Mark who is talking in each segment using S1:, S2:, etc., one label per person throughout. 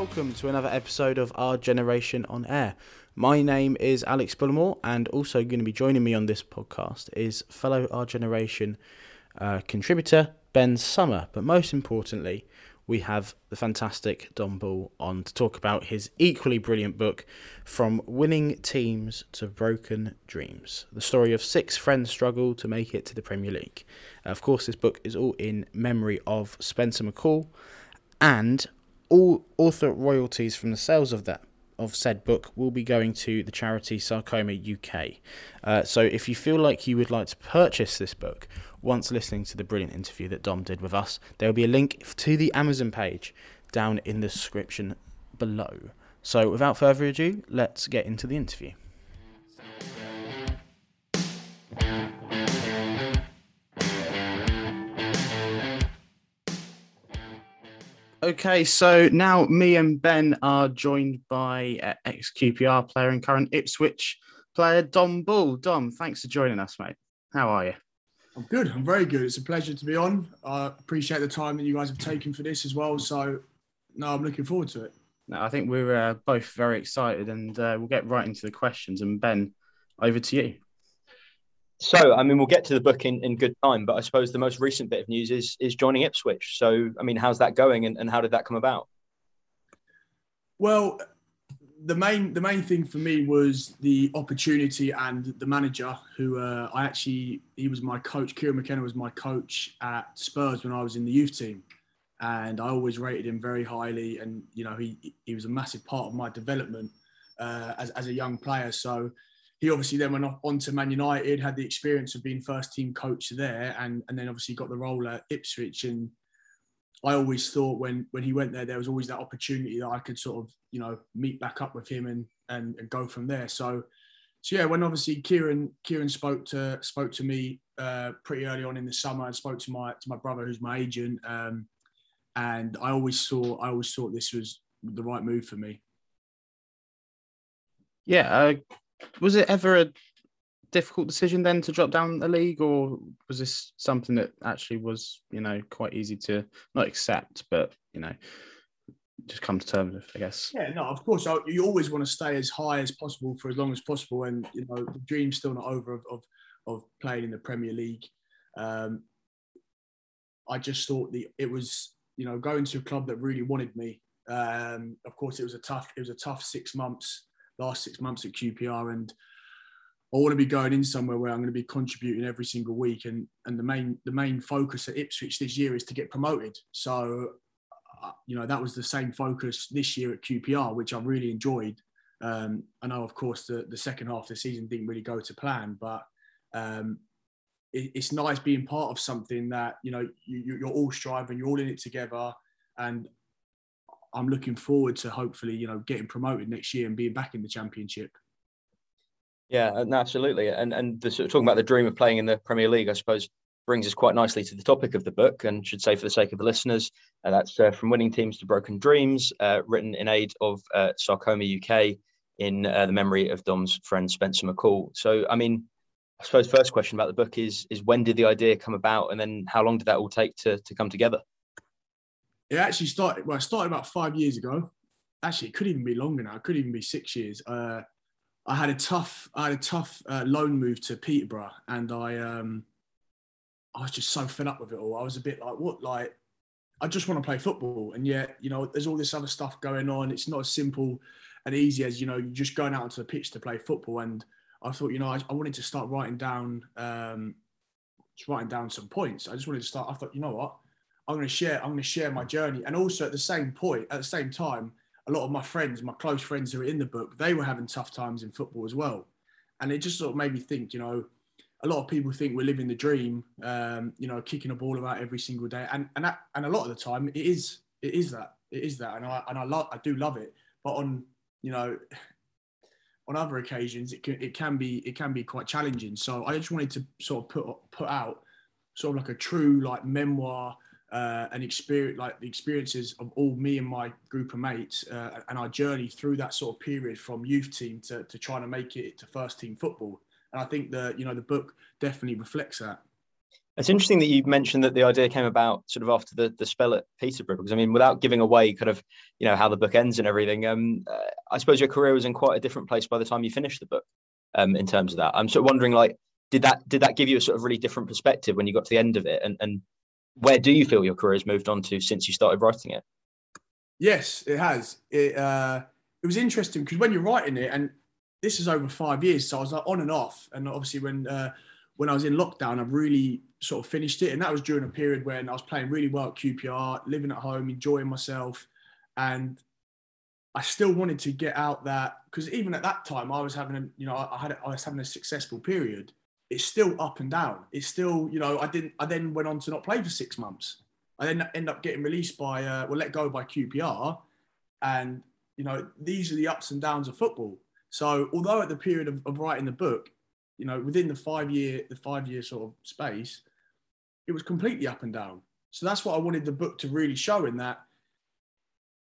S1: welcome to another episode of Our Generation on Air. My name is Alex Bullimore, and also going to be joining me on this podcast is fellow Our Generation uh, contributor Ben Summer. But most importantly, we have the fantastic Dom Ball on to talk about his equally brilliant book, From Winning Teams to Broken Dreams the story of six friends' struggle to make it to the Premier League. Of course, this book is all in memory of Spencer McCall, and all author royalties from the sales of that of said book will be going to the charity Sarcoma UK. Uh, so if you feel like you would like to purchase this book once listening to the brilliant interview that Dom did with us, there will be a link to the Amazon page down in the description below. So without further ado, let's get into the interview. Okay, so now me and Ben are joined by uh, ex QPR player and current Ipswich player Dom Ball. Dom, thanks for joining us, mate. How are you?
S2: I'm good. I'm very good. It's a pleasure to be on. I appreciate the time that you guys have taken for this as well. So, no, I'm looking forward to it.
S1: No, I think we're uh, both very excited, and uh, we'll get right into the questions. And Ben, over to you.
S3: So, I mean, we'll get to the book in, in good time, but I suppose the most recent bit of news is is joining Ipswich. So, I mean, how's that going, and, and how did that come about?
S2: Well, the main the main thing for me was the opportunity and the manager, who uh, I actually he was my coach. Kieran McKenna was my coach at Spurs when I was in the youth team, and I always rated him very highly. And you know, he he was a massive part of my development uh, as as a young player. So he obviously then went on to Man United, had the experience of being first team coach there, and and then obviously got the role at Ipswich. And I always thought when when he went there, there was always that opportunity that I could sort of you know meet back up with him and and, and go from there. So. So yeah, when obviously Kieran Kieran spoke to spoke to me uh, pretty early on in the summer, and spoke to my to my brother who's my agent, um, and I always saw I always thought this was the right move for me.
S1: Yeah, uh, was it ever a difficult decision then to drop down the league, or was this something that actually was, you know, quite easy to not accept, but you know, just come to terms with? I guess.
S2: Yeah, no, of course, you always want to stay as high as possible for as long as possible, and you know, the dream's still not over of of, of playing in the Premier League. Um, I just thought the it was, you know, going to a club that really wanted me. Um, of course, it was a tough it was a tough six months last six months at QPR, and I want to be going in somewhere where I'm going to be contributing every single week. And and the main the main focus at Ipswich this year is to get promoted. So, uh, you know, that was the same focus this year at QPR, which I really enjoyed. Um, I know, of course, the the second half of the season didn't really go to plan, but um, it, it's nice being part of something that you know you, you're all striving, you're all in it together, and I'm looking forward to hopefully, you know, getting promoted next year and being back in the championship.
S3: Yeah, absolutely. And and the, talking about the dream of playing in the Premier League, I suppose, brings us quite nicely to the topic of the book, and should say for the sake of the listeners, uh, that's uh, from winning teams to broken dreams, uh, written in aid of uh, Sarcoma UK in uh, the memory of Dom's friend Spencer McCall. So, I mean, I suppose first question about the book is is when did the idea come about, and then how long did that all take to to come together?
S2: It actually started. Well, I started about five years ago. Actually, it could even be longer now. It could even be six years. Uh, I had a tough, I had a tough uh, loan move to Peterborough, and I, um, I was just so fed up with it all. I was a bit like, what, like, I just want to play football, and yet, you know, there's all this other stuff going on. It's not as simple and easy as you know, just going out onto the pitch to play football. And I thought, you know, I, I wanted to start writing down, um, just writing down some points. I just wanted to start. I thought, you know what, I'm going to share. I'm going to share my journey, and also at the same point, at the same time, a lot of my friends, my close friends who are in the book, they were having tough times in football as well, and it just sort of made me think. You know, a lot of people think we're living the dream. Um, you know, kicking a ball about every single day, and and that, and a lot of the time, it is it is that it is that, and I and I love I do love it, but on you know on other occasions it can it can be it can be quite challenging so i just wanted to sort of put put out sort of like a true like memoir uh, and experience like the experiences of all me and my group of mates uh, and our journey through that sort of period from youth team to, to trying to make it to first team football. And i think that you know the book definitely reflects that.
S3: It's interesting that you mentioned that the idea came about sort of after the, the spell at Peterborough, because I mean, without giving away kind of, you know, how the book ends and everything, um, uh, I suppose your career was in quite a different place by the time you finished the book, um, in terms of that. I'm sort of wondering, like, did that did that give you a sort of really different perspective when you got to the end of it, and and where do you feel your career has moved on to since you started writing it?
S2: Yes, it has. It uh, it was interesting because when you're writing it, and this is over five years, so I was like on and off, and obviously when uh, when I was in lockdown, I really sort of finished it. And that was during a period when I was playing really well at QPR, living at home, enjoying myself. And I still wanted to get out that because even at that time, I was having a, you know, I had, I was having a successful period. It's still up and down. It's still, you know, I didn't, I then went on to not play for six months. I then end up getting released by, uh, well, let go by QPR. And, you know, these are the ups and downs of football. So although at the period of, of writing the book, you know, within the five year, the five year sort of space, it was completely up and down. So that's what I wanted the book to really show in that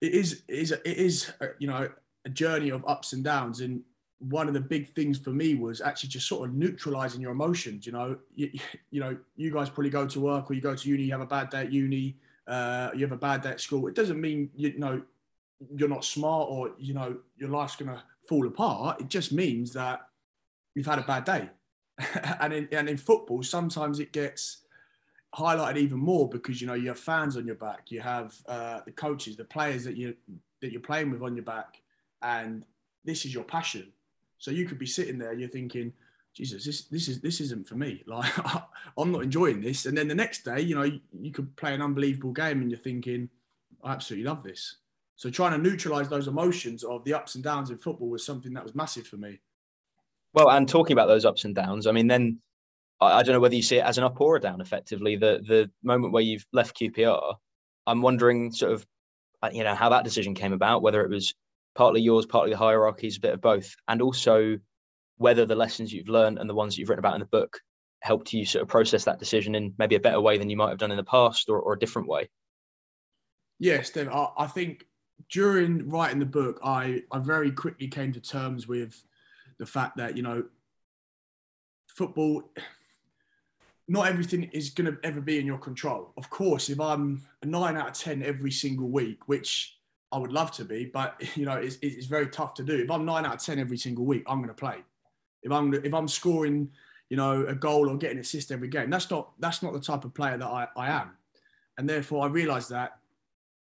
S2: it is, it is, it is, you know, a journey of ups and downs. And one of the big things for me was actually just sort of neutralizing your emotions. You know, you, you know, you guys probably go to work or you go to uni, you have a bad day at uni, uh, you have a bad day at school. It doesn't mean, you know, you're not smart or, you know, your life's to fall apart. It just means that you've had a bad day. and in and in football, sometimes it gets highlighted even more because you know you have fans on your back, you have uh, the coaches, the players that you that you're playing with on your back, and this is your passion. So you could be sitting there, you're thinking, Jesus, this this is this isn't for me. Like I'm not enjoying this. And then the next day, you know, you, you could play an unbelievable game, and you're thinking, I absolutely love this. So trying to neutralize those emotions of the ups and downs in football was something that was massive for me.
S3: Well, and talking about those ups and downs, I mean, then I, don't know whether you see it as an up or a down. Effectively, the the moment where you've left QPR, I'm wondering sort of, uh, you know, how that decision came about, whether it was partly yours, partly the hierarchies, a bit of both, and also whether the lessons you've learned and the ones you've written about in the book helped you sort of process that decision in maybe a better way than you might have done in the past or, or a different way.
S2: Yes. I, I think during writing the book, I, I very quickly came to terms with the fact that you know football not everything is going to ever be in your control of course if i'm a 9 out of 10 every single week which i would love to be but you know it's, it's very tough to do. If i'm 9 out of 10 every single week i'm going to play. If i'm if i'm scoring you know a goal or getting an assist every game that's not that's not the type of player that i, I am. And therefore i realized that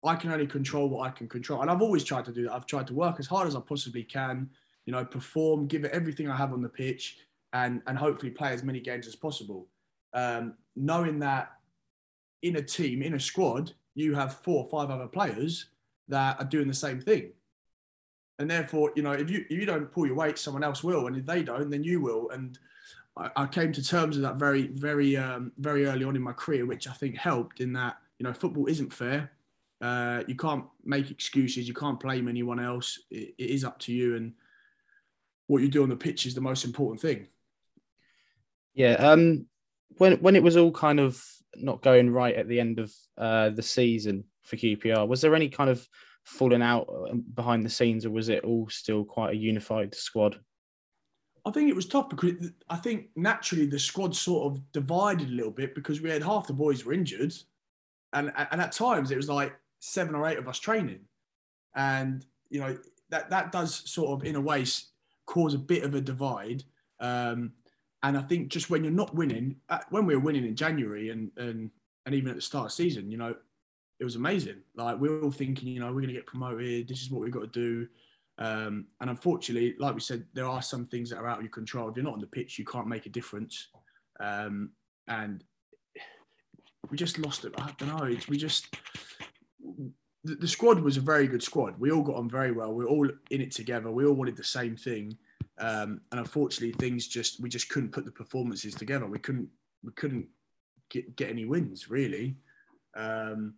S2: i can only control what i can control. And i've always tried to do that. I've tried to work as hard as i possibly can you know, perform, give it everything I have on the pitch, and and hopefully play as many games as possible. Um, knowing that in a team, in a squad, you have four or five other players that are doing the same thing. And therefore, you know, if you if you don't pull your weight, someone else will, and if they don't, then you will. And I, I came to terms with that very, very, um, very early on in my career, which I think helped in that you know football isn't fair. Uh, you can't make excuses. You can't blame anyone else. It, it is up to you. And what you do on the pitch is the most important thing.
S1: Yeah. Um. When when it was all kind of not going right at the end of uh, the season for QPR, was there any kind of falling out um, behind the scenes, or was it all still quite a unified squad?
S2: I think it was tough because I think naturally the squad sort of divided a little bit because we had half the boys were injured, and and at times it was like seven or eight of us training, and you know that that does sort of in a way cause a bit of a divide. Um, and I think just when you're not winning, uh, when we were winning in January and, and, and even at the start of season, you know, it was amazing. Like we are all thinking, you know, we're going to get promoted. This is what we've got to do. Um, and unfortunately, like we said, there are some things that are out of your control. If you're not on the pitch, you can't make a difference. Um, and we just lost it. I don't know. we just the, the, squad was a very good squad. We all got on very well. We are all in it together. We all wanted the same thing, um, and unfortunately, things just we just couldn't put the performances together. We couldn't we couldn't get, get any wins really, um,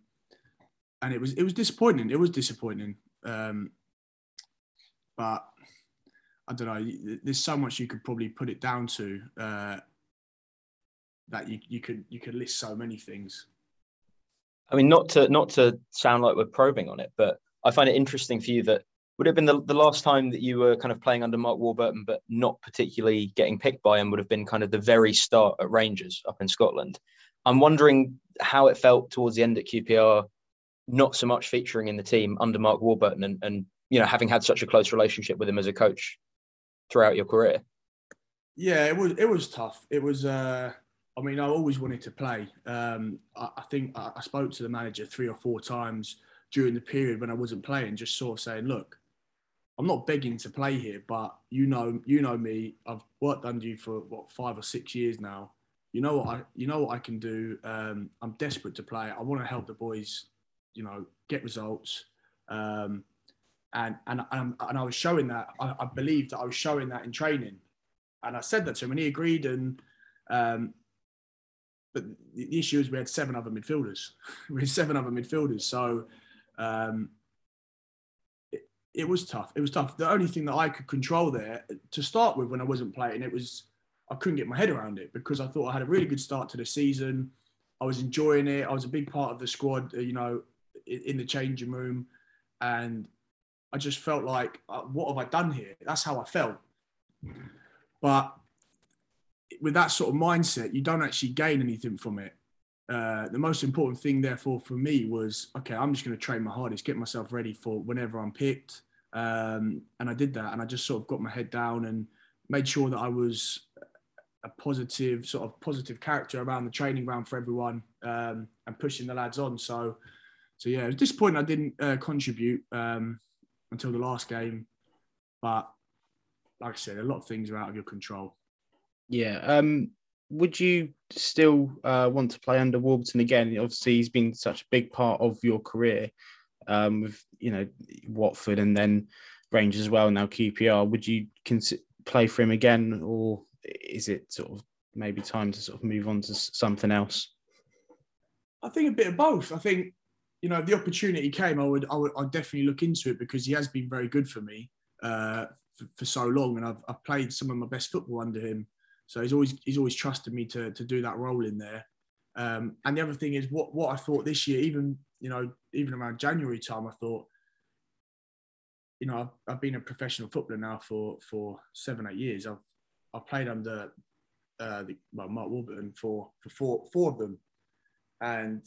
S2: and it was it was disappointing. It was disappointing, um, but I don't know. There's so much you could probably put it down to uh, that you you could you could list so many things.
S3: I mean, not to not to sound like we're probing on it, but I find it interesting for you that would have been the, the last time that you were kind of playing under Mark Warburton, but not particularly getting picked by him, would have been kind of the very start at Rangers up in Scotland. I'm wondering how it felt towards the end at QPR, not so much featuring in the team under Mark Warburton and, and you know, having had such a close relationship with him as a coach throughout your career.
S2: Yeah, it was it was tough. It was uh I mean, I always wanted to play. Um, I, I think I, I spoke to the manager three or four times during the period when I wasn't playing, just sort of saying, look, I'm not begging to play here, but you know, you know me. I've worked under you for what five or six years now. You know what I, you know what I can do. Um, I'm desperate to play. I want to help the boys, you know, get results. Um, and and and, and I was showing that. I, I believed that I was showing that in training, and I said that to him, and he agreed. And um, but the issue is we had seven other midfielders. we had seven other midfielders, so. Um, it was tough. It was tough. The only thing that I could control there to start with when I wasn't playing, it was I couldn't get my head around it because I thought I had a really good start to the season. I was enjoying it. I was a big part of the squad, you know, in the changing room, and I just felt like, uh, what have I done here? That's how I felt. But with that sort of mindset, you don't actually gain anything from it. Uh, the most important thing, therefore, for me was okay. I'm just going to train my hardest, get myself ready for whenever I'm picked, um, and I did that. And I just sort of got my head down and made sure that I was a positive, sort of positive character around the training ground for everyone, um, and pushing the lads on. So, so yeah, at this point, I didn't uh, contribute um, until the last game, but like I said, a lot of things are out of your control.
S1: Yeah. Um, would you still uh, want to play under Warburton again? Obviously, he's been such a big part of your career um, with you know Watford and then Rangers as well. Now QPR. Would you cons- play for him again, or is it sort of maybe time to sort of move on to something else?
S2: I think a bit of both. I think you know the opportunity came. I would I would I'd definitely look into it because he has been very good for me uh, for, for so long, and I've I've played some of my best football under him. So he's always he's always trusted me to to do that role in there. Um, and the other thing is what what I thought this year, even you know even around January time, I thought, you know, I've, I've been a professional footballer now for for seven eight years. I've I've played under uh, the, well, Mark Warburton for for four four of them, and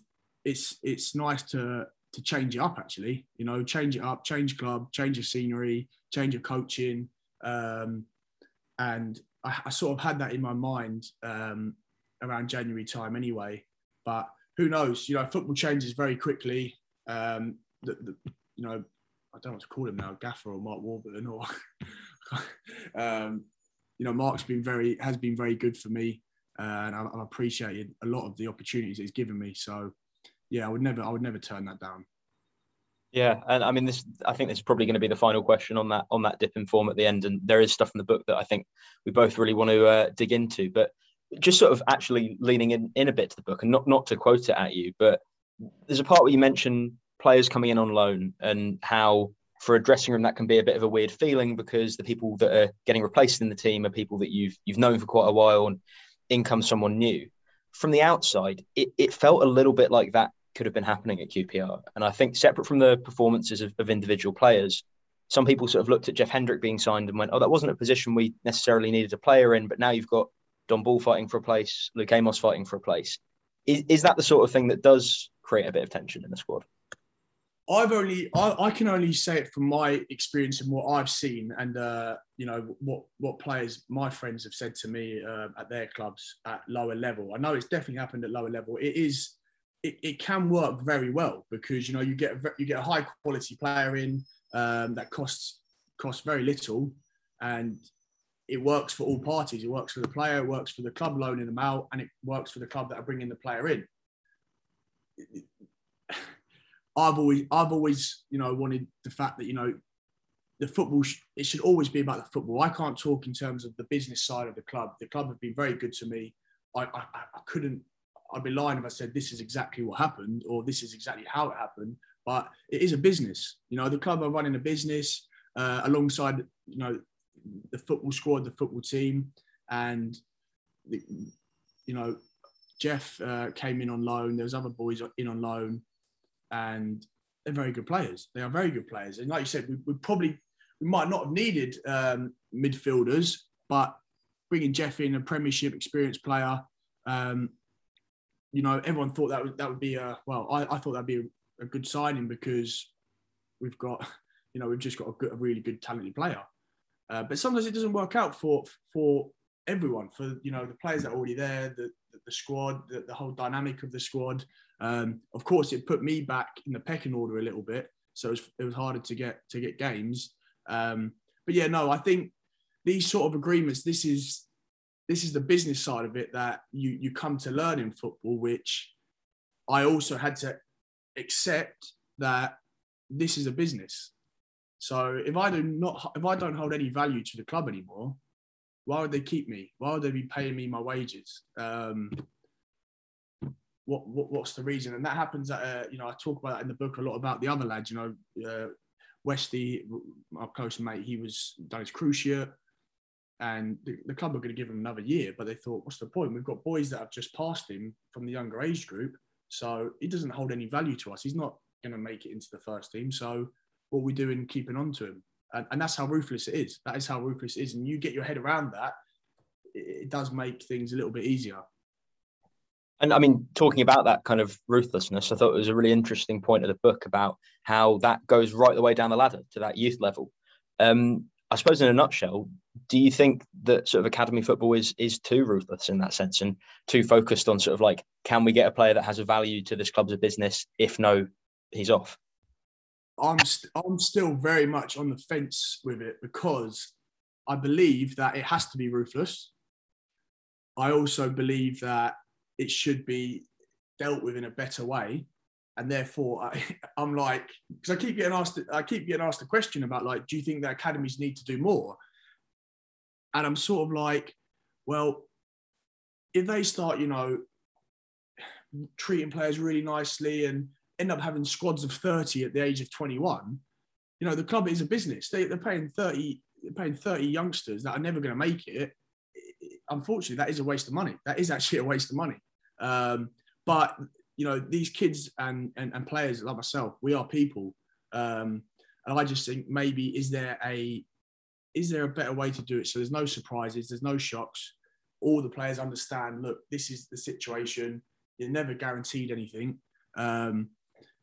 S2: it's it's nice to to change it up actually. You know, change it up, change club, change of scenery, change of coaching, um, and I, I, sort of had that in my mind um, around January time anyway. But who knows? You know, football changes very quickly. Um, the, the, you know, I don't know what to call him now, Gaffer or Mark Warburton, or um, you know, Mark's been very has been very good for me, uh, and I've, I've appreciated a lot of the opportunities he's given me. So, yeah, I would never, I would never turn that down.
S3: Yeah, and I mean, this. I think this is probably going to be the final question on that on that dip in form at the end. And there is stuff in the book that I think we both really want to uh, dig into. But just sort of actually leaning in, in a bit to the book, and not not to quote it at you, but there's a part where you mention players coming in on loan and how for a dressing room that can be a bit of a weird feeling because the people that are getting replaced in the team are people that you've you've known for quite a while, and in comes someone new. From the outside, it, it felt a little bit like that could have been happening at QPR. And I think separate from the performances of, of individual players, some people sort of looked at Jeff Hendrick being signed and went, oh, that wasn't a position we necessarily needed a player in, but now you've got Dom Ball fighting for a place, Luke Amos fighting for a place. Is, is that the sort of thing that does create a bit of tension in the squad?
S2: I've only I, I, can only say it from my experience and what I've seen, and uh, you know what what players my friends have said to me uh, at their clubs at lower level. I know it's definitely happened at lower level. It is it, it can work very well because you know you get you get a high quality player in um, that costs costs very little, and it works for all parties. It works for the player, it works for the club loaning them out, and it works for the club that are bringing the player in. I've always, I've always, you know, wanted the fact that you know, the football, sh- it should always be about the football. I can't talk in terms of the business side of the club. The club have been very good to me. I, I, I couldn't I'd be lying if I said this is exactly what happened or this is exactly how it happened. But it is a business. You know, the club are running a business uh, alongside, you know, the football squad, the football team, and the, you know, Jeff uh, came in on loan. There was other boys in on loan, and they're very good players. They are very good players, and like you said, we, we probably we might not have needed um, midfielders, but bringing Jeff in, a Premiership experienced player, um, you know, everyone thought that would that would be a well, I, I thought that'd be a, a, good signing because we've got, you know, we've just got a, good, a really good talented player. Uh, but sometimes it doesn't work out for for everyone, for you know the players that are already there, the the, the squad, the, the, whole dynamic of the squad. Um, of course, it put me back in the pecking order a little bit, so it was, it was harder to get to get games. Um, but yeah, no, I think these sort of agreements, this is this is the business side of it that you you come to learn in football, which I also had to accept that this is a business. So if I do not if I don't hold any value to the club anymore, why would they keep me? Why would they be paying me my wages? Um, what, what, what's the reason? And that happens at uh, you know I talk about that in the book a lot about the other lads. You know, uh, Westy, my close mate, he was done his cruciate and the, the club were going to give him another year, but they thought, what's the point? We've got boys that have just passed him from the younger age group, so he doesn't hold any value to us. He's not going to make it into the first team. So what we doing keeping on to him? And, and that's how ruthless it is. That is how ruthless it is. And you get your head around that, it, it does make things a little bit easier.
S3: And I mean, talking about that kind of ruthlessness, I thought it was a really interesting point of the book about how that goes right the way down the ladder to that youth level. Um, I suppose, in a nutshell, do you think that sort of academy football is is too ruthless in that sense and too focused on sort of like can we get a player that has a value to this club's business? If no, he's off.
S2: I'm st- I'm still very much on the fence with it because I believe that it has to be ruthless. I also believe that it should be dealt with in a better way. And therefore I, am like because I keep getting asked I keep getting asked a question about like do you think that academies need to do more? And I'm sort of like well if they start you know treating players really nicely and end up having squads of 30 at the age of 21 you know the club is a business. They, they're paying 30 they're paying 30 youngsters that are never going to make it. Unfortunately that is a waste of money. That is actually a waste of money um, but you know these kids and, and and players like myself we are people. Um and i just think maybe is there a is there a better way to do it? So there's no surprises there's no shocks. All the players understand look this is the situation. You're never guaranteed anything. Um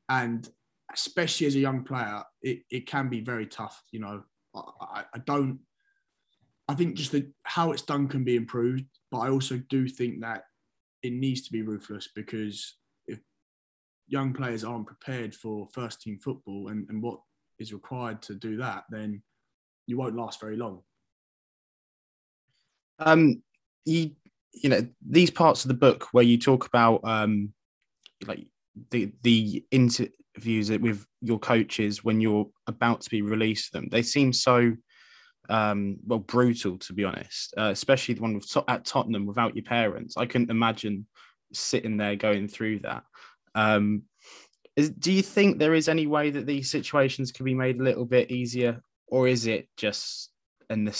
S2: and especially as a young player it, it can be very tough you know. I, I don't i think just the, how it's done can be improved but i also do think that it needs to be ruthless because if young players aren't prepared for first team football and, and what is required to do that, then you won't last very long.
S1: Um, you you know these parts of the book where you talk about um, like the the interviews with your coaches when you're about to be released them, they seem so um, well brutal to be honest. Uh, especially the one with, at Tottenham without your parents. I couldn't imagine sitting there going through that. Um, is, do you think there is any way that these situations can be made a little bit easier, or is it just an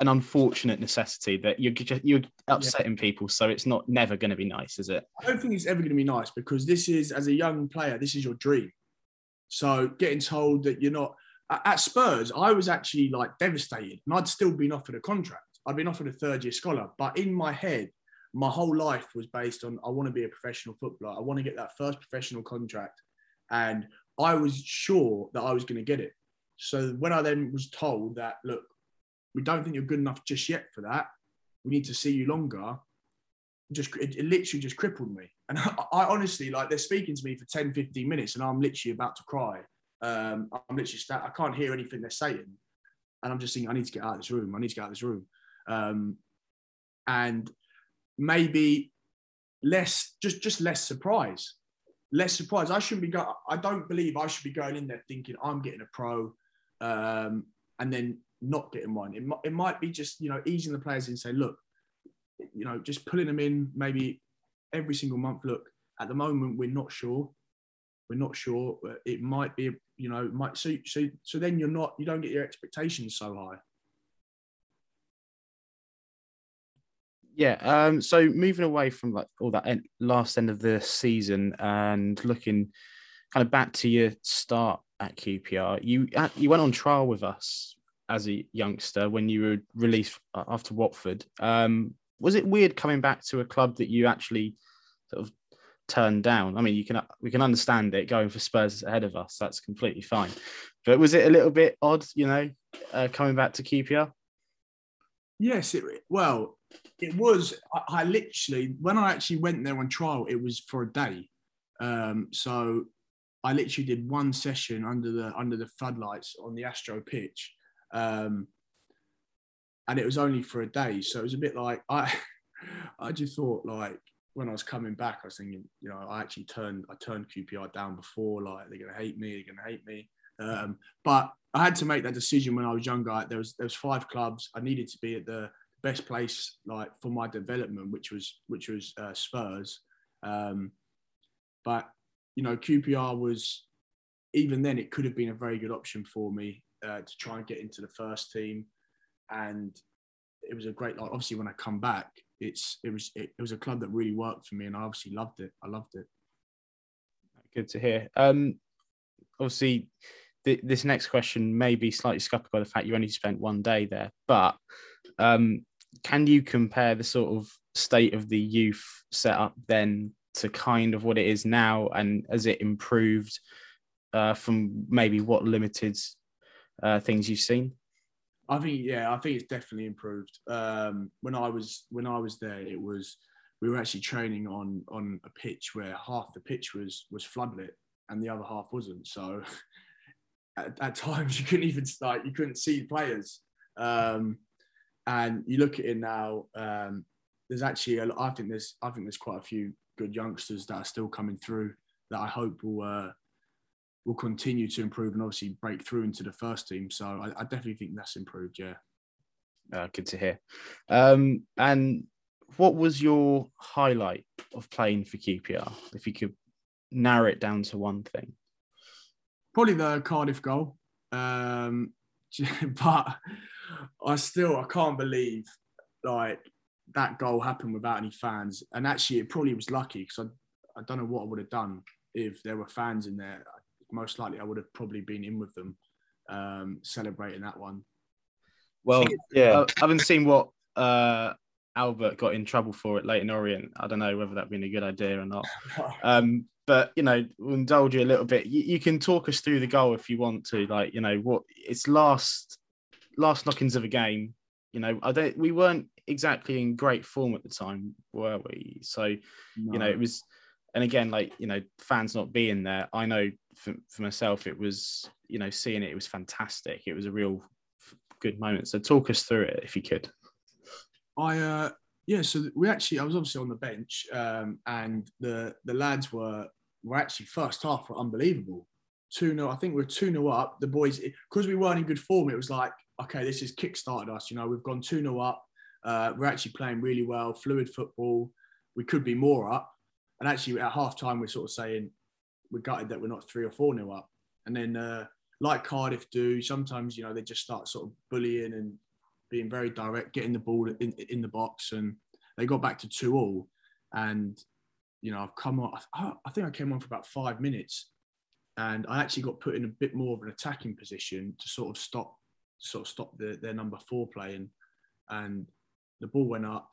S1: an unfortunate necessity that you're just, you're upsetting yeah. people, so it's not never going to be nice, is it?
S2: I don't think it's ever going to be nice because this is, as a young player, this is your dream. So getting told that you're not at Spurs, I was actually like devastated, and I'd still been offered a contract. I'd been offered a third year scholar, but in my head, my whole life was based on I want to be a professional footballer. I want to get that first professional contract. And I was sure that I was going to get it. So when I then was told that, look, we don't think you're good enough just yet for that, we need to see you longer, just it, it literally just crippled me. And I, I, honestly, like, they're speaking to me for 10, 15 minutes and I'm literally about to cry. Um, I'm literally, I can't hear anything they're saying. And I'm just thinking, I need to get out of this room. I need to get out of this room. Um, and maybe less, just just less surprise, less surprise. I shouldn't be going. I don't believe I should be going in there thinking I'm getting a pro, um, and then not getting one. It, it might be just you know easing the players in, say, look, you know, just pulling them in maybe every single month. Look, at the moment we're not sure. We're not sure. It might be, you know, might so so so then you're not you don't get your expectations so high.
S1: Yeah. Um, so moving away from like all that end, last end of the season and looking kind of back to your start at QPR, you you went on trial with us as a youngster when you were released after Watford. Um, was it weird coming back to a club that you actually sort of turned down? I mean, you can we can understand it going for Spurs ahead of us. That's completely fine. But was it a little bit odd, you know, uh, coming back to QPR?
S2: Yes, it well, it was. I, I, literally when I actually went there on trial, it was for a day. Um, so I literally did one session under the under the floodlights on the Astro pitch, um, and it was only for a day. So it was a bit like I, I just thought like when I was coming back, I was thinking, you know, I actually turned I turned QPR down before. Like they're gonna hate me, they're gonna hate me. Um, but I had to make that decision when I was younger. There was there was five clubs. I needed to be at the best place like for my development, which was which was uh, Spurs. Um, but you know, QPR was even then it could have been a very good option for me uh, to try and get into the first team, and it was a great. Like, obviously, when I come back, it's it was it, it was a club that really worked for me, and I obviously loved it. I loved it.
S1: Good to hear. Um, obviously, th- this next question may be slightly scuppered by the fact you only spent one day there, but um, can you compare the sort of state of the youth setup then to kind of what it is now, and has it improved uh, from maybe what limited uh, things you've seen?
S2: I think yeah, I think it's definitely improved. Um, when I was when I was there, it was we were actually training on on a pitch where half the pitch was was floodlit and the other half wasn't. So at, at, times you couldn't even start, you couldn't see players. Um, and you look at it now, um, there's actually, a, I think there's, I think there's quite a few good youngsters that are still coming through that I hope will, uh, will continue to improve and obviously break through into the first team. So I, I definitely think that's improved. Yeah.
S1: Uh, good to hear. Um, and what was your highlight of playing for QPR? If you could narrow it down to one thing
S2: probably the Cardiff goal. Um, but I still I can't believe like that goal happened without any fans. And actually, it probably was lucky because I I don't know what I would have done if there were fans in there. Most likely, I would have probably been in with them um, celebrating that one.
S1: Well, yeah, I haven't seen what uh, Albert got in trouble for it Leyton Orient. I don't know whether that'd been a good idea or not. Um, but you know, we'll indulge you a little bit. You, you, can talk us through the goal if you want to. Like, you know, what it's last last knockings of a game. You know, I don't. We weren't exactly in great form at the time, were we? So, no. you know, it was. And again, like you know, fans not being there, I know for, for myself, it was you know seeing it, it was fantastic. It was a real good moment. So, talk us through it if you could.
S2: I uh, yeah, so we actually I was obviously on the bench, um, and the the lads were were actually first half were unbelievable. 2 0, I think we are 2 0 up. The boys, because we weren't in good form, it was like, okay, this has kick started us. You know, we've gone 2 0 up. Uh, we're actually playing really well, fluid football. We could be more up. And actually, at half time, we're sort of saying we're gutted that we're not 3 or 4 0 up. And then, uh, like Cardiff do, sometimes, you know, they just start sort of bullying and being very direct, getting the ball in, in the box. And they got back to 2 all. And you know, I've come on, I think I came on for about five minutes and I actually got put in a bit more of an attacking position to sort of stop, sort of stop the, their number four playing. And the ball went up.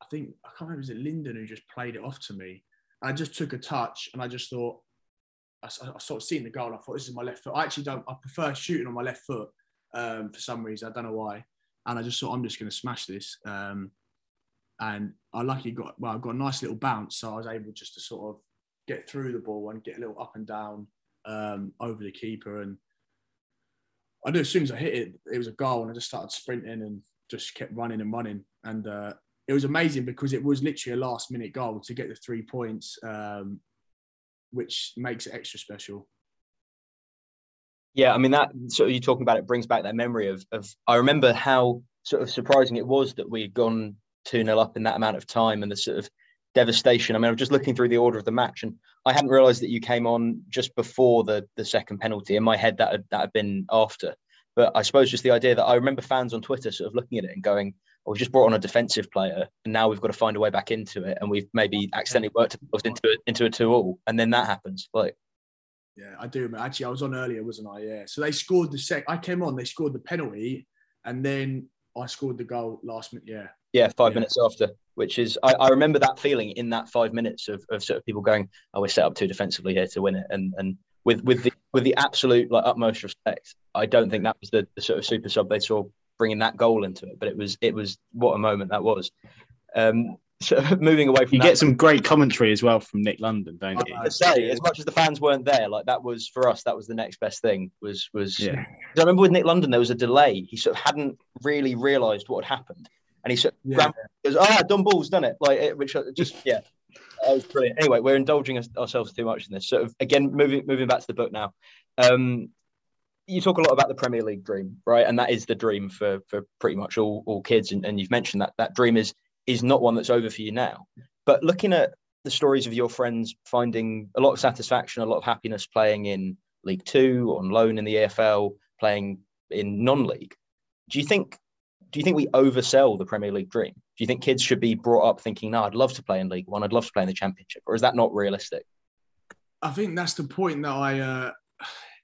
S2: I think, I can't remember, was it Lyndon who just played it off to me? I just took a touch and I just thought, I, I sort of seen the goal and I thought, this is my left foot. I actually don't, I prefer shooting on my left foot um, for some reason. I don't know why. And I just thought, I'm just going to smash this. Um, and I luckily got well, I got a nice little bounce, so I was able just to sort of get through the ball and get a little up and down um, over the keeper. And I knew as soon as I hit it, it was a goal, and I just started sprinting and just kept running and running. And uh, it was amazing because it was literally a last minute goal to get the three points, um, which makes it extra special.
S3: Yeah, I mean that sort of you talking about it brings back that memory of of I remember how sort of surprising it was that we had gone 2 0 up in that amount of time and the sort of devastation. I mean, I'm just looking through the order of the match and I hadn't realised that you came on just before the the second penalty. In my head, that had, that had been after. But I suppose just the idea that I remember fans on Twitter sort of looking at it and going, oh, we've just brought on a defensive player and now we've got to find a way back into it. And we've maybe accidentally worked into, into a two all. And then that happens. Like,
S2: Yeah, I do. Remember. Actually, I was on earlier, wasn't I? Yeah. So they scored the sec. I came on. They scored the penalty, and then I scored the goal last minute. Yeah.
S3: Yeah, five yeah. minutes after, which is I, I, remember that feeling in that five minutes of, of sort of people going, "Oh, we're set up too defensively here to win it," and and with with the with the absolute like utmost respect, I don't think that was the, the sort of super sub they saw bringing that goal into it, but it was it was what a moment that was. Um, so moving away from
S1: you
S3: that,
S1: get some great commentary as well from Nick London, don't you?
S3: To say as much as the fans weren't there, like that was for us, that was the next best thing. Was was yeah. I remember with Nick London there was a delay. He sort of hadn't really realised what had happened, and he sort of yeah. goes, "Ah, Dom Ball's, done it!" Like it, which just yeah, that was brilliant. Anyway, we're indulging ourselves too much in this. Sort of again, moving moving back to the book now. Um, you talk a lot about the Premier League dream, right? And that is the dream for for pretty much all all kids. And, and you've mentioned that that dream is is not one that's over for you now. But looking at the stories of your friends finding a lot of satisfaction, a lot of happiness playing in League Two, on loan in the AFL, playing in non-league, do you think do you think we oversell the Premier League dream? Do you think kids should be brought up thinking, "No, I'd love to play in League One, I'd love to play in the Championship," or is that not realistic?
S2: I think that's the point that I. Uh,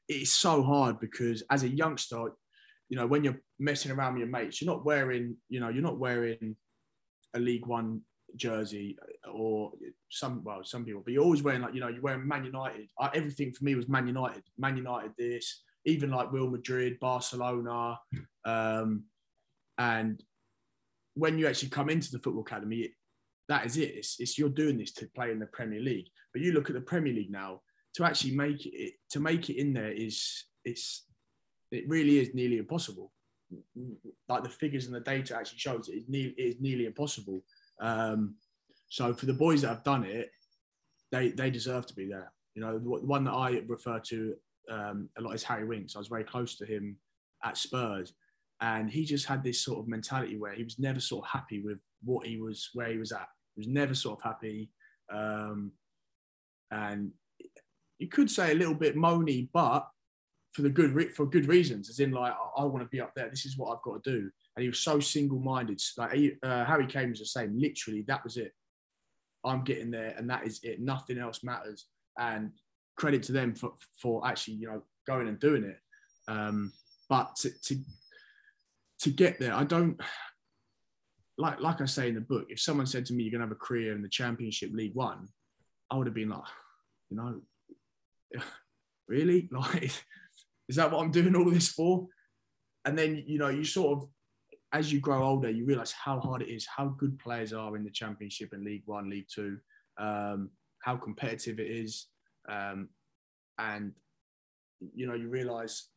S2: it's so hard because as a youngster, you know, when you're messing around with your mates, you're not wearing, you know, you're not wearing a League One jersey or some well some people, but you're always wearing like you know you're wearing Man United. I, everything for me was Man United. Man United. This even like Real Madrid, Barcelona, um, and when you actually come into the football academy, that is it. It's, it's you're doing this to play in the Premier League. But you look at the Premier League now to actually make it to make it in there is it's it really is nearly impossible like the figures and the data actually shows it is, ne- it is nearly impossible. Um, so for the boys that have done it, they they deserve to be there. You know, the one that I refer to um, a lot is Harry Winks. I was very close to him at Spurs, and he just had this sort of mentality where he was never sort of happy with what he was where he was at. He was never sort of happy, um, and you could say a little bit moany, but for the good for good reasons, as in like I, I want to be up there. This is what I've got to do. And he was so single-minded. Like uh, Harry Kane was the same. Literally, that was it. I'm getting there, and that is it. Nothing else matters. And credit to them for for actually you know going and doing it. Um, but to, to to get there, I don't like like I say in the book. If someone said to me, "You're gonna have a career in the Championship League One," I would have been like, you know, really, like is that what I'm doing all this for? And then, you know, you sort of, as you grow older, you realize how hard it is, how good players are in the Championship and League One, League Two, um, how competitive it is. Um, and, you know, you realize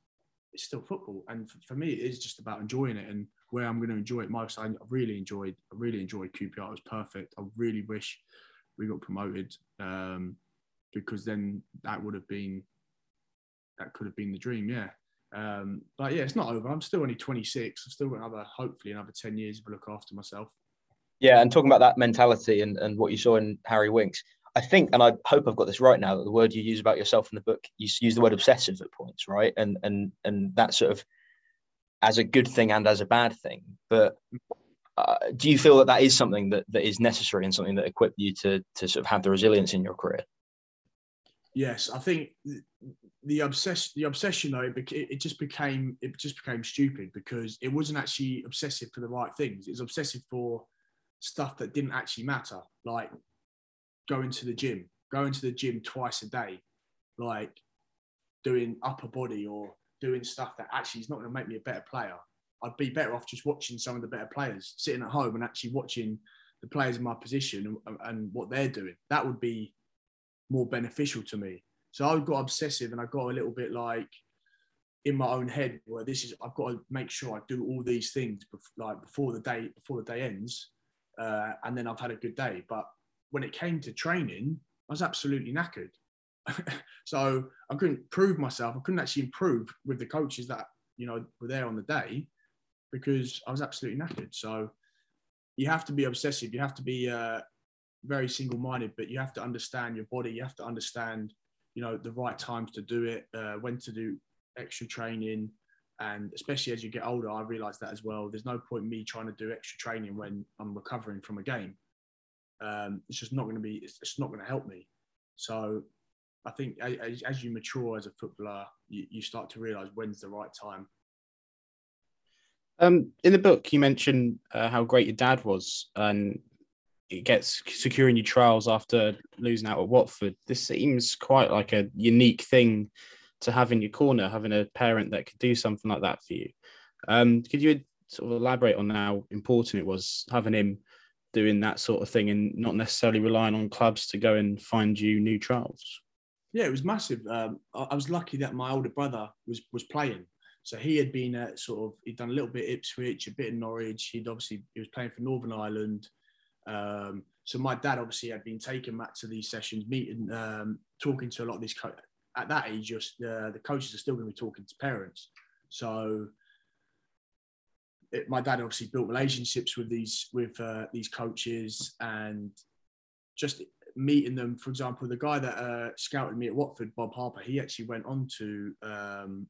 S2: it's still football. And for me, it is just about enjoying it and where I'm going to enjoy it most. I really enjoyed, I really enjoyed QPR. It was perfect. I really wish we got promoted um, because then that would have been that could have been the dream, yeah. Um, but yeah, it's not over. I'm still only 26. I've still got another, hopefully, another 10 years to look after myself.
S3: Yeah, and talking about that mentality and, and what you saw in Harry Winks, I think, and I hope I've got this right now, that the word you use about yourself in the book, you use the word obsessive at points, right? And and and that sort of as a good thing and as a bad thing. But uh, do you feel that that is something that, that is necessary and something that equipped you to to sort of have the resilience in your career?
S2: Yes, I think the obsession, the obsession though, it, it just became it just became stupid because it wasn't actually obsessive for the right things. It was obsessive for stuff that didn't actually matter, like going to the gym, going to the gym twice a day, like doing upper body or doing stuff that actually is not going to make me a better player. I'd be better off just watching some of the better players, sitting at home and actually watching the players in my position and, and what they're doing. That would be more beneficial to me so I got obsessive and I got a little bit like in my own head where this is I've got to make sure I do all these things like before the day before the day ends, uh, and then I've had a good day. But when it came to training, I was absolutely knackered. so I couldn't prove myself. I couldn't actually improve with the coaches that you know were there on the day because I was absolutely knackered. So you have to be obsessive. You have to be uh, very single-minded, but you have to understand your body. You have to understand you know the right times to do it, uh, when to do extra training, and especially as you get older, I realised that as well. There's no point me trying to do extra training when I'm recovering from a game. Um, it's just not going to be. It's, it's not going to help me. So I think as, as you mature as a footballer, you, you start to realise when's the right time.
S1: Um, in the book, you mentioned uh, how great your dad was, and it gets securing your trials after losing out at Watford. This seems quite like a unique thing to have in your corner, having a parent that could do something like that for you. Um, could you sort of elaborate on how important it was having him doing that sort of thing and not necessarily relying on clubs to go and find you new trials?
S2: Yeah, it was massive. Um, I, was lucky that my older brother was was playing. So he had been at sort of he'd done a little bit Ipswich, a bit in Norwich. He'd obviously he was playing for Northern Ireland. Um, so my dad obviously had been taken back to these sessions, meeting, um, talking to a lot of these. Co- at that age, just uh, the coaches are still going to be talking to parents. So it, my dad obviously built relationships with these with uh, these coaches and just meeting them. For example, the guy that uh, scouted me at Watford, Bob Harper, he actually went on to um,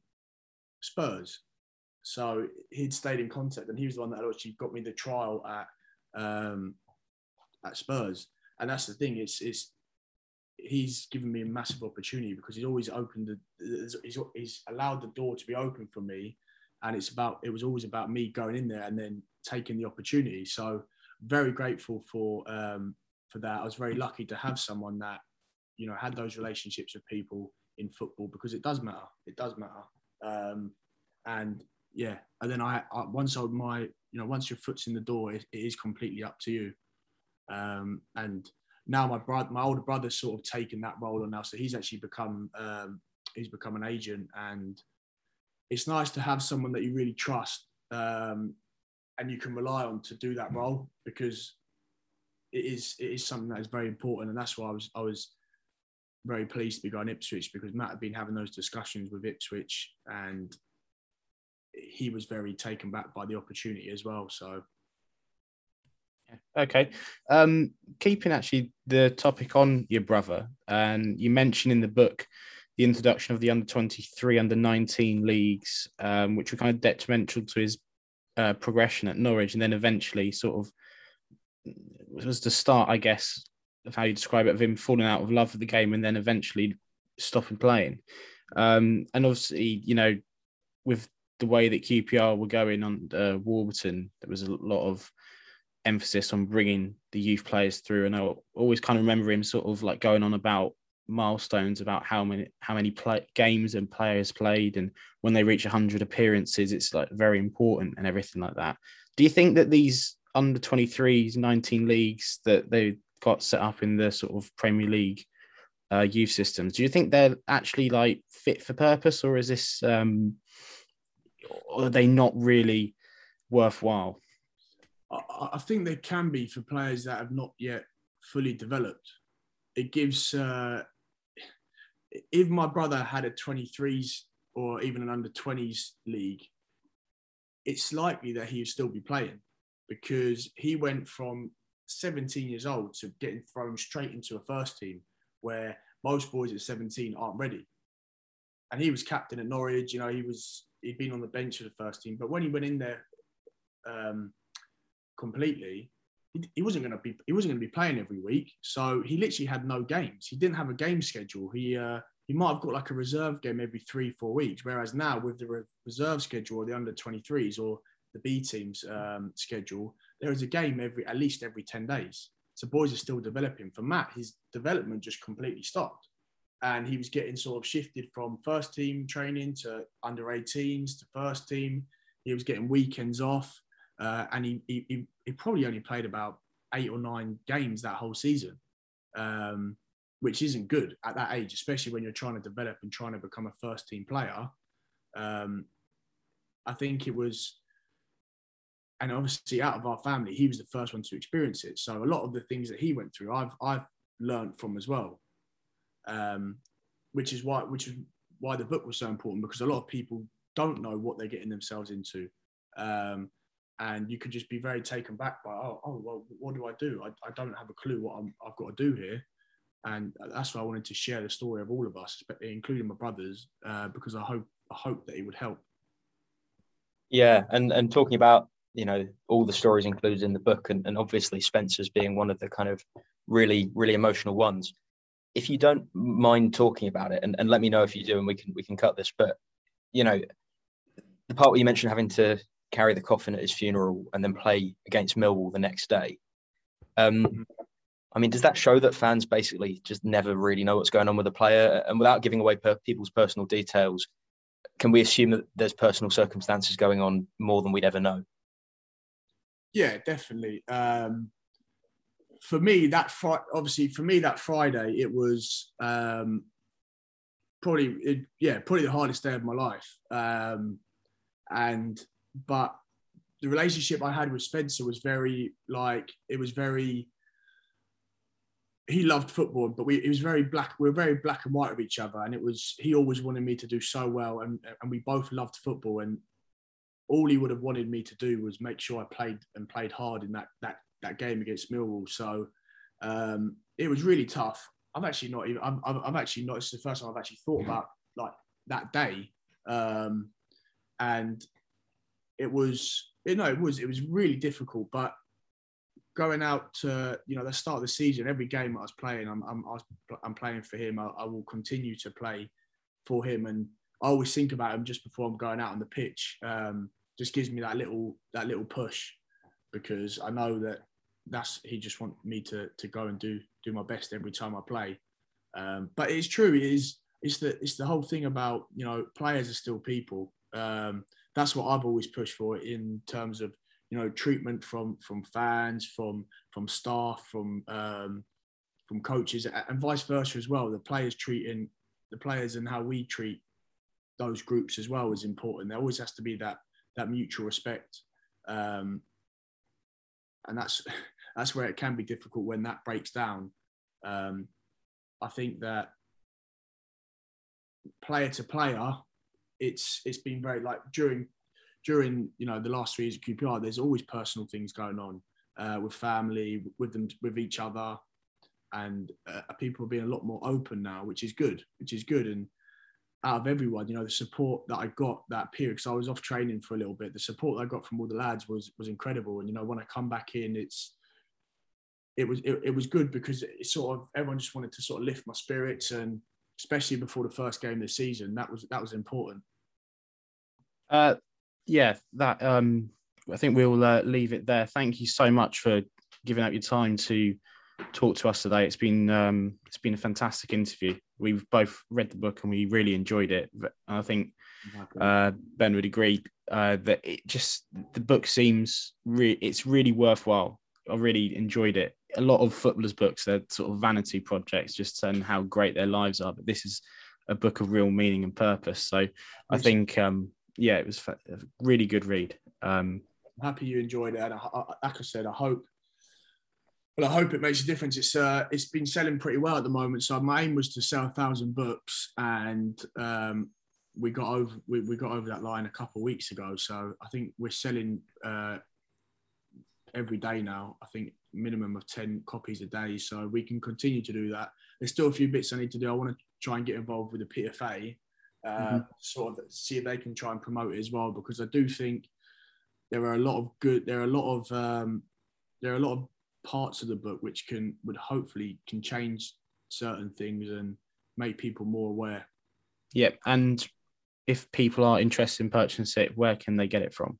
S2: Spurs. So he'd stayed in contact, and he was the one that actually got me the trial at um, at Spurs. And that's the thing; it's it's he's given me a massive opportunity because he's always opened the he's, he's allowed the door to be open for me, and it's about it was always about me going in there and then taking the opportunity. So very grateful for um, for that. I was very lucky to have someone that you know had those relationships with people in football because it does matter. It does matter. Um, and yeah, and then I, I once I my you know once your foot's in the door, it, it is completely up to you. Um, and now my brother, my older brother's sort of taken that role on now, so he's actually become um, he's become an agent, and it's nice to have someone that you really trust um, and you can rely on to do that role because it is it is something that is very important, and that's why I was I was very pleased to be going Ipswich because Matt had been having those discussions with Ipswich and he was very taken back by the opportunity as well. So
S1: Okay. Um, keeping actually the topic on your brother, and you mentioned in the book the introduction of the under 23, under 19 leagues, um, which were kind of detrimental to his uh, progression at Norwich, and then eventually sort of was the start, I guess, of how you describe it, of him falling out of love with the game and then eventually stopping playing. Um, and obviously, you know, with the way that QPR were going on Warburton, there was a lot of emphasis on bringing the youth players through. And I always kind of remember him sort of like going on about milestones about how many how many play, games and players played, and when they reach 100 appearances, it's like very important and everything like that. Do you think that these under 23s, 19 leagues that they got set up in the sort of Premier League uh, youth systems, do you think they're actually like fit for purpose, or is this um, are they not really worthwhile?
S2: I, think they can be for players that have not yet fully developed. It gives. Uh, if my brother had a 23s or even an under 20s league, it's likely that he would still be playing because he went from 17 years old to getting thrown straight into a first team where most boys at 17 aren't ready. And he was captain at Norwich, you know, he was he'd been on the bench for the first team, but when he went in there um, completely, he, wasn't going to be he wasn't going to be playing every week. So he literally had no games. He didn't have a game schedule. He uh, he might have got like a reserve game every three four weeks. Whereas now with the reserve schedule or the under 23s or the B teams um, schedule, there is a game every at least every 10 days. So boys are still developing. For Matt, his development just completely stopped. And he was getting sort of shifted from first team training to under 18s to first team. He was getting weekends off uh, and he, he, he probably only played about eight or nine games that whole season, um, which isn't good at that age, especially when you're trying to develop and trying to become a first team player. Um, I think it was, and obviously out of our family, he was the first one to experience it. So a lot of the things that he went through, I've I've learned from as well, um, which is why which is why the book was so important because a lot of people don't know what they're getting themselves into. Um, and you could just be very taken back by oh, oh well what do i do? I, I don't have a clue what i have got to do here. And that's why i wanted to share the story of all of us including my brothers uh, because i hope i hope that it would help.
S3: Yeah and and talking about you know all the stories included in the book and, and obviously spencer's being one of the kind of really really emotional ones. If you don't mind talking about it, and, and let me know if you do, and we can we can cut this. But you know, the part where you mentioned having to carry the coffin at his funeral and then play against Millwall the next day. Um. I mean, does that show that fans basically just never really know what's going on with a player? And without giving away per- people's personal details, can we assume that there's personal circumstances going on more than we'd ever know?
S2: Yeah, definitely. Um, for me, that fr- obviously for me that Friday, it was um, probably it, yeah probably the hardest day of my life. Um, and but the relationship I had with Spencer was very like it was very he loved football, but we it was very black. We were very black and white of each other, and it was he always wanted me to do so well, and and we both loved football, and all he would have wanted me to do was make sure I played and played hard in that that that game against Millwall. So um, it was really tough. I'm actually not even. I'm, I'm actually not. It's the first time I've actually thought about like that day, um, and it was. You know, it was. It was really difficult, but going out to you know the start of the season, every game I was playing, I'm I'm I'm playing for him. I, I, will continue to play for him, and I always think about him just before I'm going out on the pitch. Um, just gives me that little that little push because I know that that's he just wants me to to go and do do my best every time I play. Um, but it's true. It is. It's the it's the whole thing about you know players are still people. Um, that's what I've always pushed for in terms of you know treatment from from fans from from staff from um, from coaches and vice versa as well. The players treating the players and how we treat those groups as well is important. There always has to be that that mutual respect um, and that's that's where it can be difficult when that breaks down. Um, i think that player to player it's it's been very like during during you know the last three years of QPR, there's always personal things going on uh, with family, with them, with each other, and uh, people are being a lot more open now, which is good, which is good. And out of everyone, you know, the support that I got that period, because I was off training for a little bit, the support I got from all the lads was was incredible. And you know, when I come back in, it's it was it, it was good because it sort of everyone just wanted to sort of lift my spirits and especially before the first game of the season, that was that was important.
S1: Uh, yeah, that um, I think we'll uh, leave it there. Thank you so much for giving up your time to talk to us today. It's been um, it's been a fantastic interview. We've both read the book and we really enjoyed it. I think uh, Ben would agree uh, that it just the book seems re- it's really worthwhile. I really enjoyed it. A lot of footballers' books they're sort of vanity projects, just saying how great their lives are. But this is a book of real meaning and purpose. So I think um, yeah, it was a really good read. Um,
S2: I'm happy you enjoyed it, and I, I, like I said, I hope. Well, I hope it makes a difference. It's uh, it's been selling pretty well at the moment. So my aim was to sell a thousand books, and um, we got over we, we got over that line a couple of weeks ago. So I think we're selling uh, every day now. I think minimum of ten copies a day. So we can continue to do that. There's still a few bits I need to do. I want to try and get involved with the PFA uh, mm-hmm. sort of see if they can try and promote it as well because I do think there are a lot of good there are a lot of um, there are a lot of parts of the book which can would hopefully can change certain things and make people more aware.
S1: Yep, and if people are interested in purchasing it, where can they get it from?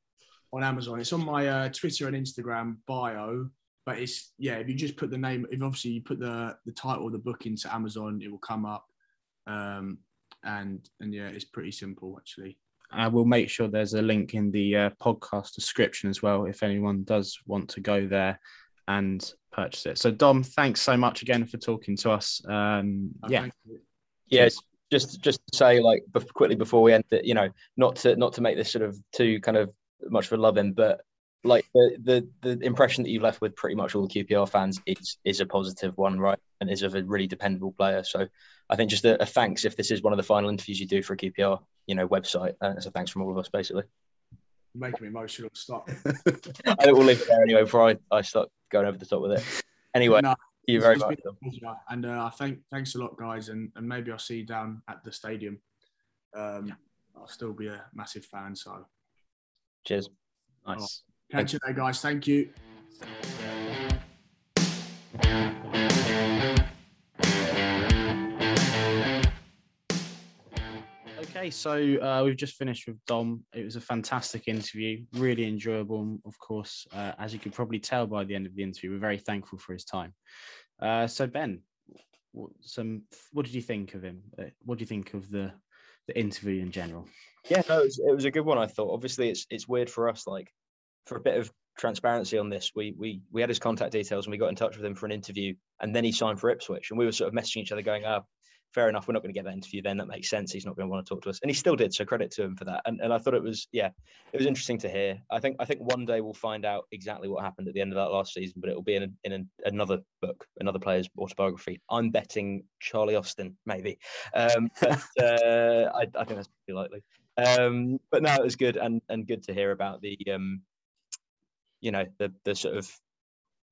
S2: On Amazon. It's on my uh, Twitter and Instagram bio, but it's yeah. If you just put the name, if obviously you put the the title of the book into Amazon, it will come up. Um, and and yeah, it's pretty simple actually.
S1: I will make sure there's a link in the uh, podcast description as well if anyone does want to go there and purchase it. So Dom, thanks so much again for talking to us. Um, oh, yeah,
S3: yeah. Just just to say like quickly before we end it, you know, not to not to make this sort of too kind of much of a love in, but like the, the the impression that you've left with pretty much all the QPR fans is is a positive one, right? And is of a really dependable player. So I think just a, a thanks if this is one of the final interviews you do for a QPR, you know, website. Uh, so thanks from all of us, basically.
S2: Making me emotional. Stop.
S3: I think we'll leave it there anyway before I, I start going over the top with it. Anyway, no, thank you very much.
S2: And uh, thank thanks a lot, guys, and, and maybe I'll see you down at the stadium. Um, yeah. I'll still be a massive fan. So,
S3: cheers.
S1: Nice.
S2: Catch you there, guys. Thank you.
S1: Okay, so uh, we've just finished with Dom. It was a fantastic interview, really enjoyable. And of course, uh, as you could probably tell by the end of the interview, we're very thankful for his time. Uh, so, Ben, what, some what did you think of him? Uh, what do you think of the the interview in general?
S3: Yeah, no, it was, it was a good one. I thought. Obviously, it's it's weird for us, like for a bit of transparency on this. We we we had his contact details and we got in touch with him for an interview, and then he signed for Ipswich, and we were sort of messaging each other, going, "Ah, fair enough. We're not going to get that interview then. That makes sense. He's not going to want to talk to us. And he still did. So credit to him for that. And, and I thought it was, yeah, it was interesting to hear. I think, I think one day we'll find out exactly what happened at the end of that last season, but it will be in, a, in a, another book, another player's autobiography. I'm betting Charlie Austin, maybe. Um, but uh, I, I, think that's pretty likely. Um, but no, it was good and, and good to hear about the, um, you know, the, the sort of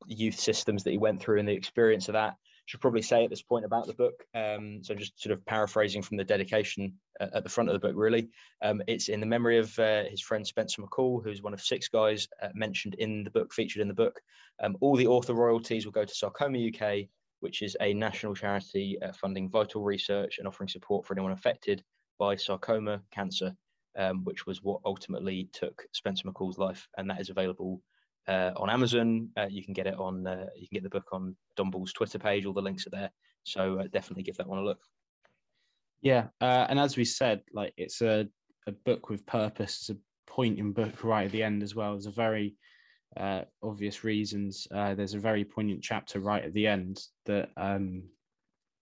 S3: youth systems that he went through and the experience of that should probably say at this point about the book. Um, so just sort of paraphrasing from the dedication uh, at the front of the book, really. Um, it's in the memory of uh, his friend Spencer McCall, who's one of six guys uh, mentioned in the book, featured in the book. Um, all the author royalties will go to Sarcoma UK, which is a national charity uh, funding vital research and offering support for anyone affected by sarcoma cancer, um, which was what ultimately took Spencer McCall's life. And that is available uh, on Amazon. Uh, you can get it on. Uh, you can get the book on Dom Ball's Twitter page. All the links are there. So uh, definitely give that one a look.
S1: Yeah, uh, and as we said, like it's a a book with purpose. It's a poignant book right at the end as well. There's a very uh, obvious reasons. there's a very poignant chapter right at the end that um,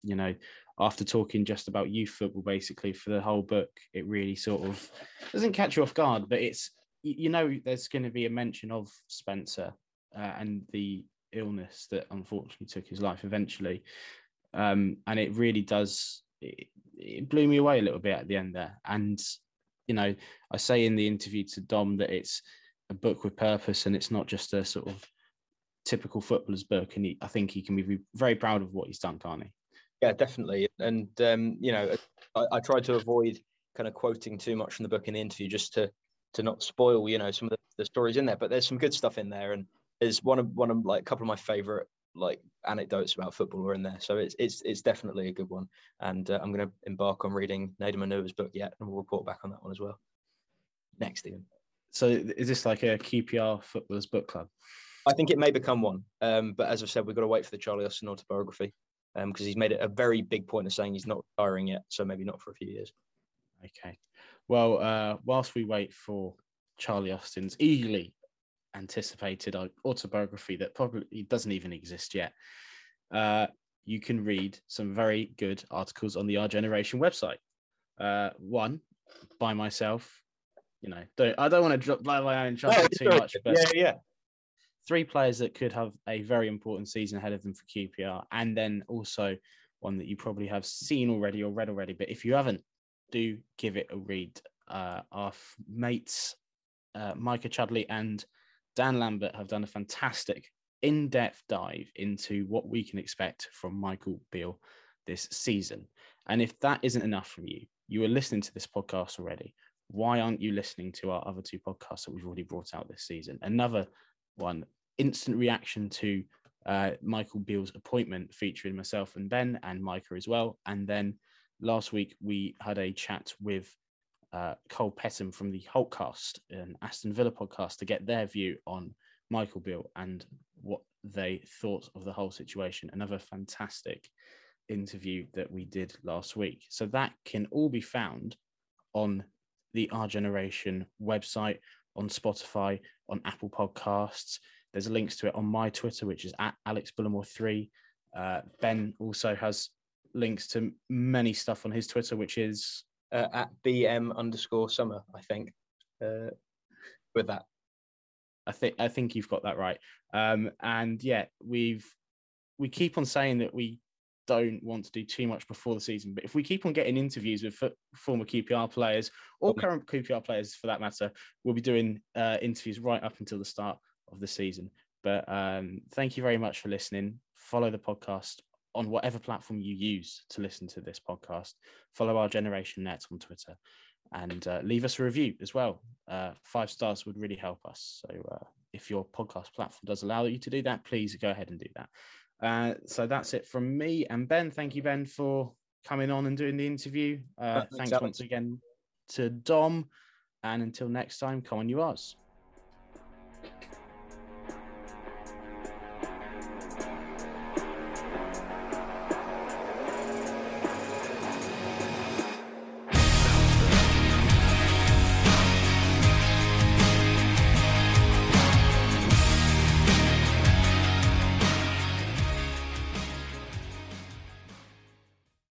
S1: you know after talking just about youth football basically for the whole book it really sort of doesn't catch you off guard but it's you know there's going to be a mention of Spencer uh, and the illness that unfortunately took his life eventually, um, and it really does. It, it, blew me away a little bit at the end there, and you know I say in the interview to Dom that it's a book with purpose and it's not just a sort of typical footballer's book, and he, I think he can be very proud of what he's done, can't he?
S3: Yeah, definitely. And um, you know, I, I tried to avoid kind of quoting too much from the book in the interview, just to to not spoil, you know, some of the, the stories in there. But there's some good stuff in there, and there's one of one of like a couple of my favorite like anecdotes about football are in there. So it's it's it's definitely a good one. And uh, I'm going to embark on reading Nedum Onuoha's book yet, and we'll report back on that one as well. Next, Ian.
S1: So is this like a QPR footballers book club?
S3: I think it may become one. Um, but as I've said, we've got to wait for the Charlie Austin autobiography because um, he's made it a very big point of saying he's not retiring yet. So maybe not for a few years.
S1: Okay. Well, uh, whilst we wait for Charlie Austin's eagerly anticipated autobiography that probably doesn't even exist yet, uh, you can read some very good articles on the Our Generation website. Uh, one by myself. You know, don't, I don't want to drop blow my own trumpet too much, but
S3: yeah, yeah.
S1: Three players that could have a very important season ahead of them for QPR, and then also one that you probably have seen already or read already. But if you haven't, do give it a read. Uh, our mates, uh, Micah Chudley and Dan Lambert, have done a fantastic in depth dive into what we can expect from Michael Beale this season. And if that isn't enough from you, you are listening to this podcast already. Why aren't you listening to our other two podcasts that we've already brought out this season? Another one, instant reaction to uh, Michael Beale's appointment, featuring myself and Ben and Micah as well. And then last week we had a chat with uh, Cole Petham from the Hulkcast and Aston Villa podcast to get their view on Michael Beale and what they thought of the whole situation. Another fantastic interview that we did last week. So that can all be found on the Our Generation website, on Spotify, on Apple Podcasts. There's links to it on my Twitter, which is at Alex Bullimore3. Uh, ben also has links to many stuff on his Twitter, which is
S3: uh, at BM underscore summer, I think. Uh, with that,
S1: I think I think you've got that right. Um, and yeah, we've we keep on saying that we don't want to do too much before the season, but if we keep on getting interviews with f- former QPR players or current QPR players for that matter, we'll be doing uh, interviews right up until the start of the season. But um, thank you very much for listening. Follow the podcast on whatever platform you use to listen to this podcast. Follow our Generation Net on Twitter and uh, leave us a review as well. Uh, five stars would really help us. So uh, if your podcast platform does allow you to do that, please go ahead and do that. Uh, so that's it from me and Ben. Thank you, Ben, for coming on and doing the interview. Uh, thanks, thanks once again to Dom. And until next time, come on, you Rs.